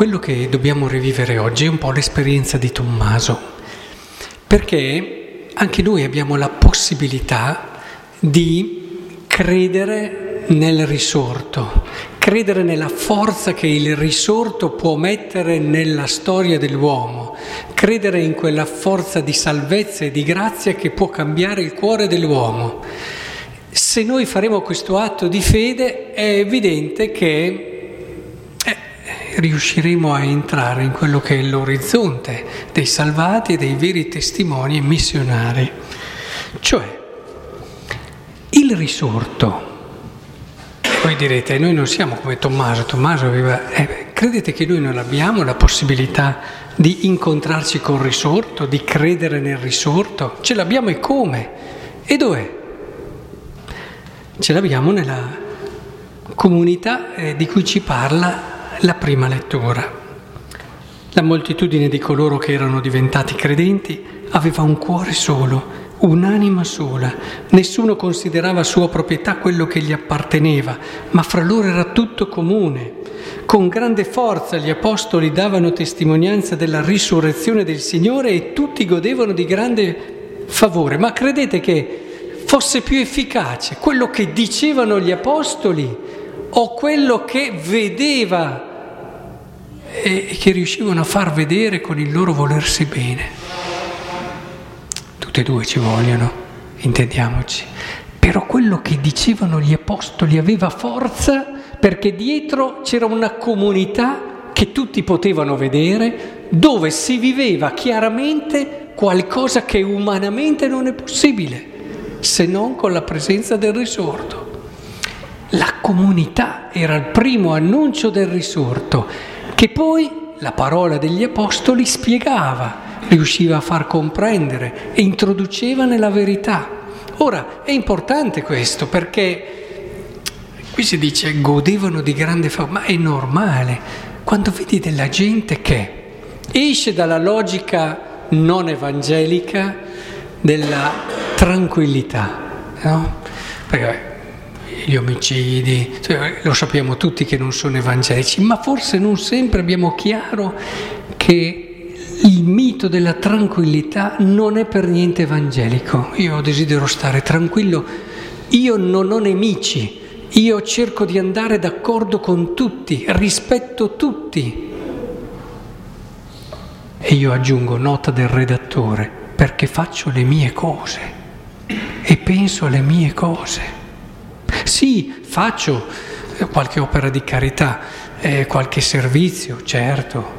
quello che dobbiamo rivivere oggi è un po' l'esperienza di Tommaso, perché anche noi abbiamo la possibilità di credere nel risorto, credere nella forza che il risorto può mettere nella storia dell'uomo, credere in quella forza di salvezza e di grazia che può cambiare il cuore dell'uomo. Se noi faremo questo atto di fede è evidente che riusciremo a entrare in quello che è l'orizzonte dei salvati e dei veri testimoni e missionari. Cioè, il risorto. Voi direte, noi non siamo come Tommaso, Tommaso aveva... Eh, credete che noi non abbiamo la possibilità di incontrarci col risorto, di credere nel risorto? Ce l'abbiamo e come? E dov'è? Ce l'abbiamo nella comunità eh, di cui ci parla la prima lettura. La moltitudine di coloro che erano diventati credenti aveva un cuore solo, un'anima sola, nessuno considerava sua proprietà quello che gli apparteneva, ma fra loro era tutto comune. Con grande forza gli apostoli davano testimonianza della risurrezione del Signore e tutti godevano di grande favore. Ma credete che fosse più efficace quello che dicevano gli apostoli o quello che vedeva e che riuscivano a far vedere con il loro volersi bene. Tutte e due ci vogliono, intendiamoci. Però quello che dicevano gli apostoli aveva forza perché dietro c'era una comunità che tutti potevano vedere, dove si viveva chiaramente qualcosa che umanamente non è possibile, se non con la presenza del risorto. La comunità era il primo annuncio del risorto che poi la parola degli apostoli spiegava, riusciva a far comprendere e introduceva nella verità. Ora è importante questo perché qui si dice godevano di grande favore, ma è normale quando vedi della gente che esce dalla logica non evangelica della tranquillità, no? Perché gli omicidi, cioè, lo sappiamo tutti che non sono evangelici, ma forse non sempre abbiamo chiaro che il mito della tranquillità non è per niente evangelico. Io desidero stare tranquillo, io non ho nemici, io cerco di andare d'accordo con tutti, rispetto tutti. E io aggiungo nota del redattore perché faccio le mie cose e penso alle mie cose. Sì, faccio eh, qualche opera di carità, eh, qualche servizio, certo,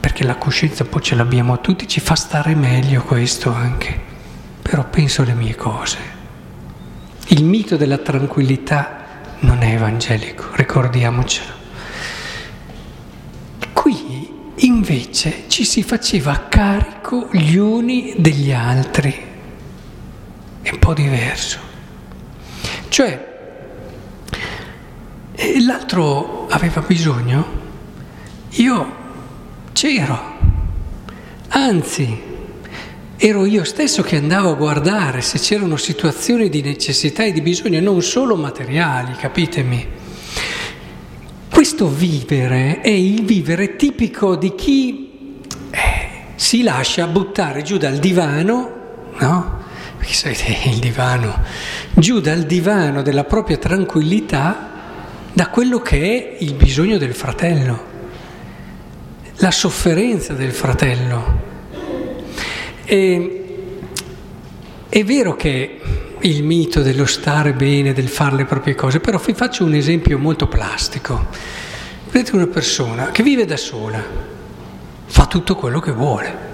perché la coscienza poi ce l'abbiamo tutti, ci fa stare meglio questo anche, però penso alle mie cose. Il mito della tranquillità non è evangelico, ricordiamocelo. Qui invece ci si faceva carico gli uni degli altri, è un po' diverso. Cioè, l'altro aveva bisogno, io c'ero, anzi ero io stesso che andavo a guardare se c'erano situazioni di necessità e di bisogno, non solo materiali, capitemi. Questo vivere è il vivere tipico di chi eh, si lascia buttare giù dal divano, no? Perché sapete il divano, giù dal divano della propria tranquillità da quello che è il bisogno del fratello, la sofferenza del fratello. E, è vero che il mito dello stare bene, del fare le proprie cose, però vi faccio un esempio molto plastico. Vedete una persona che vive da sola, fa tutto quello che vuole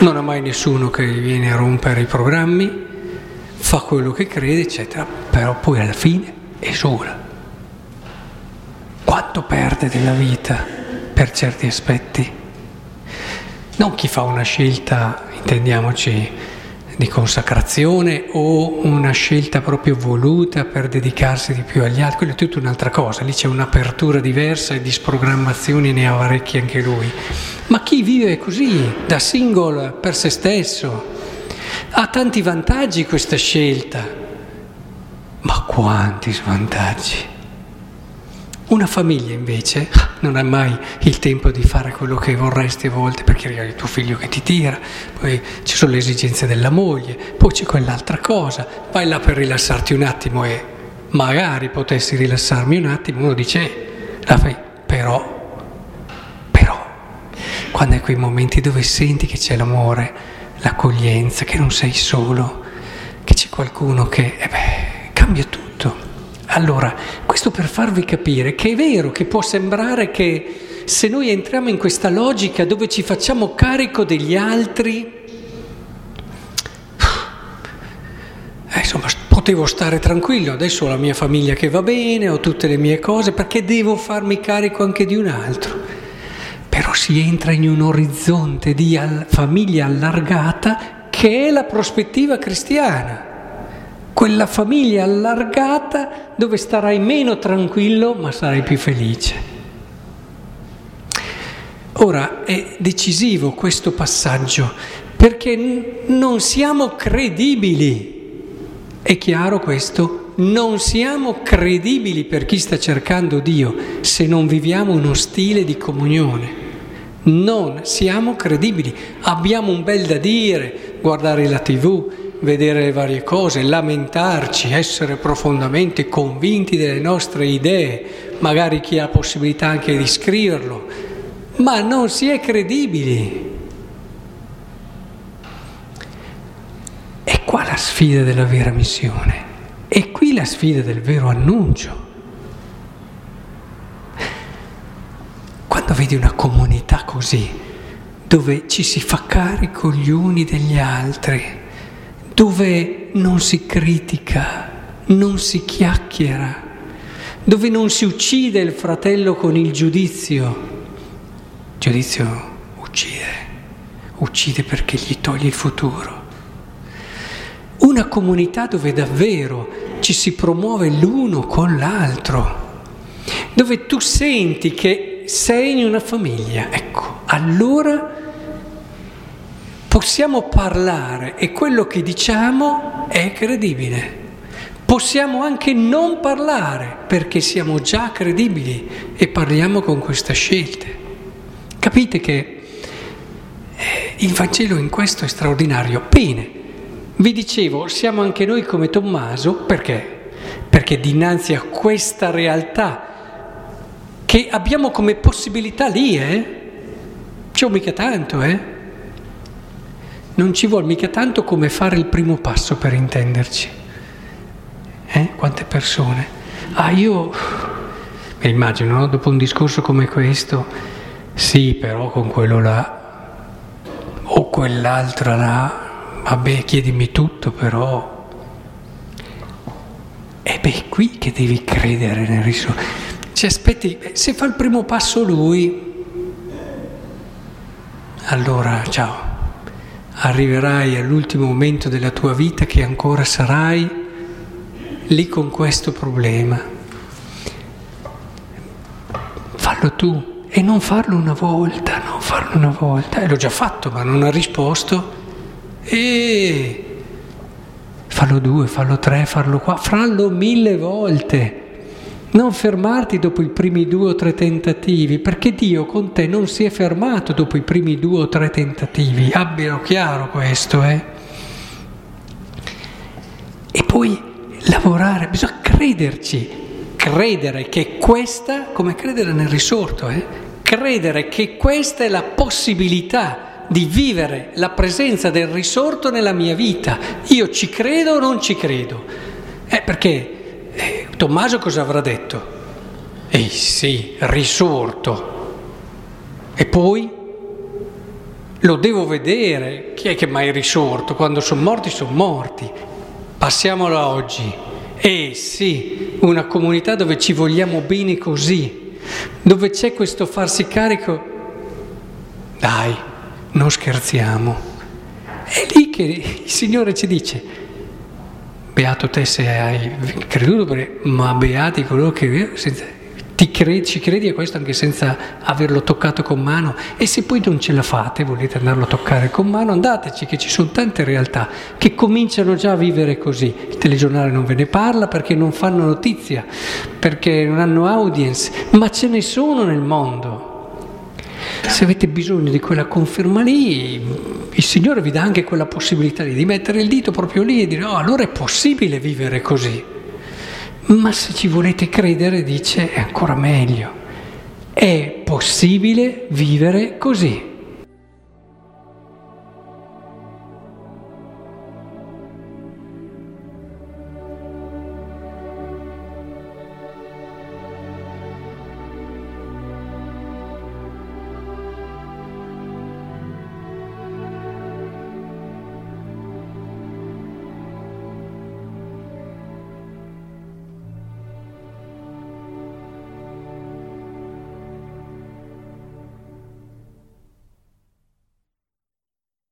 non ha mai nessuno che viene a rompere i programmi, fa quello che crede, eccetera, però poi alla fine è sola. Quanto perde della vita per certi aspetti? Non chi fa una scelta, intendiamoci, di consacrazione o una scelta proprio voluta per dedicarsi di più agli altri, quello è tutta un'altra cosa, lì c'è un'apertura diversa e di sprogrammazioni ne ha parecchi anche lui. Ma chi vive così, da single per se stesso, ha tanti vantaggi questa scelta, ma quanti svantaggi. Una famiglia invece non ha mai il tempo di fare quello che vorresti a volte perché hai tuo figlio che ti tira, poi ci sono le esigenze della moglie, poi c'è quell'altra cosa, vai là per rilassarti un attimo e magari potessi rilassarmi un attimo, uno dice, eh, però, però, quando hai quei momenti dove senti che c'è l'amore, l'accoglienza, che non sei solo, che c'è qualcuno che, eh beh, cambia tutto. Allora, questo per farvi capire che è vero che può sembrare che se noi entriamo in questa logica dove ci facciamo carico degli altri, eh, insomma, potevo stare tranquillo, adesso ho la mia famiglia che va bene, ho tutte le mie cose, perché devo farmi carico anche di un altro? Però si entra in un orizzonte di famiglia allargata che è la prospettiva cristiana quella famiglia allargata dove starai meno tranquillo ma sarai più felice. Ora è decisivo questo passaggio perché non siamo credibili, è chiaro questo? Non siamo credibili per chi sta cercando Dio se non viviamo uno stile di comunione. Non siamo credibili, abbiamo un bel da dire, guardare la tv, vedere le varie cose, lamentarci, essere profondamente convinti delle nostre idee, magari chi ha possibilità anche di scriverlo, ma non si è credibili. È qua la sfida della vera missione, è qui la sfida del vero annuncio. Quando vedi una comunità così, dove ci si fa carico gli uni degli altri, dove non si critica, non si chiacchiera, dove non si uccide il fratello con il giudizio. Il giudizio uccide, uccide perché gli toglie il futuro. Una comunità dove davvero ci si promuove l'uno con l'altro, dove tu senti che sei in una famiglia, ecco, allora possiamo parlare e quello che diciamo è credibile. Possiamo anche non parlare perché siamo già credibili e parliamo con queste scelte. Capite che eh, il Vangelo in questo è straordinario. Bene, vi dicevo, siamo anche noi come Tommaso, perché? Perché dinanzi a questa realtà che abbiamo come possibilità lì, eh? C'è mica tanto, eh? Non ci vuole mica tanto come fare il primo passo per intenderci. Eh? Quante persone? Ah, io mi immagino, no? dopo un discorso come questo, sì, però con quello là, o quell'altra là, vabbè, chiedimi tutto, però... E beh, è qui che devi credere nel risorto. Cioè, aspetti, se fa il primo passo lui, allora ciao arriverai all'ultimo momento della tua vita che ancora sarai lì con questo problema. Fallo tu e non farlo una volta, non farlo una volta. E l'ho già fatto ma non ha risposto. E fallo due, fallo tre, farlo qua, fallo mille volte. Non fermarti dopo i primi due o tre tentativi, perché Dio con te non si è fermato dopo i primi due o tre tentativi, abbiano chiaro questo, eh? E poi lavorare, bisogna crederci, credere che questa, come credere nel risorto, eh? Credere che questa è la possibilità di vivere la presenza del risorto nella mia vita. Io ci credo o non ci credo? Eh, perché eh, Tommaso cosa avrà detto? Ehi sì, risorto. E poi lo devo vedere. Chi è che mai risorto? Quando sono morti, sono morti. Passiamolo a oggi. Eh sì, una comunità dove ci vogliamo bene così, dove c'è questo farsi carico. Dai, non scherziamo. È lì che il Signore ci dice, beato te se hai creduto, ma beati coloro che credi, ci credi a questo anche senza averlo toccato con mano? E se poi non ce la fate, volete andarlo a toccare con mano, andateci, che ci sono tante realtà che cominciano già a vivere così. Il telegiornale non ve ne parla perché non fanno notizia, perché non hanno audience, ma ce ne sono nel mondo. Se avete bisogno di quella conferma lì, il Signore vi dà anche quella possibilità lì, di mettere il dito proprio lì e dire, oh, allora è possibile vivere così. Ma se ci volete credere, dice, è ancora meglio. È possibile vivere così.